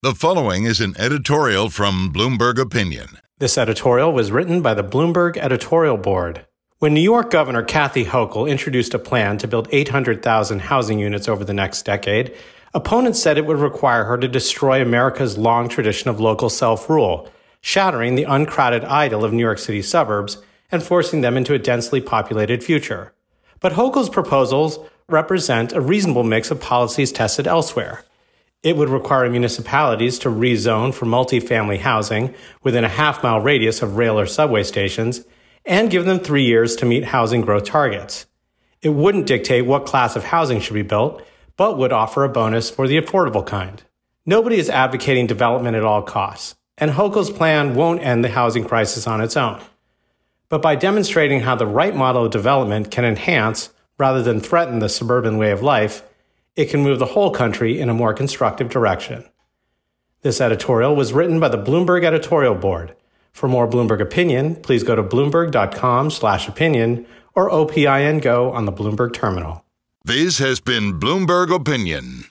The following is an editorial from Bloomberg Opinion. This editorial was written by the Bloomberg Editorial Board. When New York Governor Kathy Hochul introduced a plan to build 800,000 housing units over the next decade, opponents said it would require her to destroy America's long tradition of local self rule, shattering the uncrowded idyll of New York City suburbs and forcing them into a densely populated future. But Hochul's proposals represent a reasonable mix of policies tested elsewhere. It would require municipalities to rezone for multifamily housing within a half mile radius of rail or subway stations and give them three years to meet housing growth targets. It wouldn't dictate what class of housing should be built, but would offer a bonus for the affordable kind. Nobody is advocating development at all costs, and Hochul's plan won't end the housing crisis on its own. But by demonstrating how the right model of development can enhance rather than threaten the suburban way of life, it can move the whole country in a more constructive direction. This editorial was written by the Bloomberg Editorial Board. For more Bloomberg opinion, please go to bloomberg.com/opinion or OPIN Go on the Bloomberg terminal. This has been Bloomberg Opinion.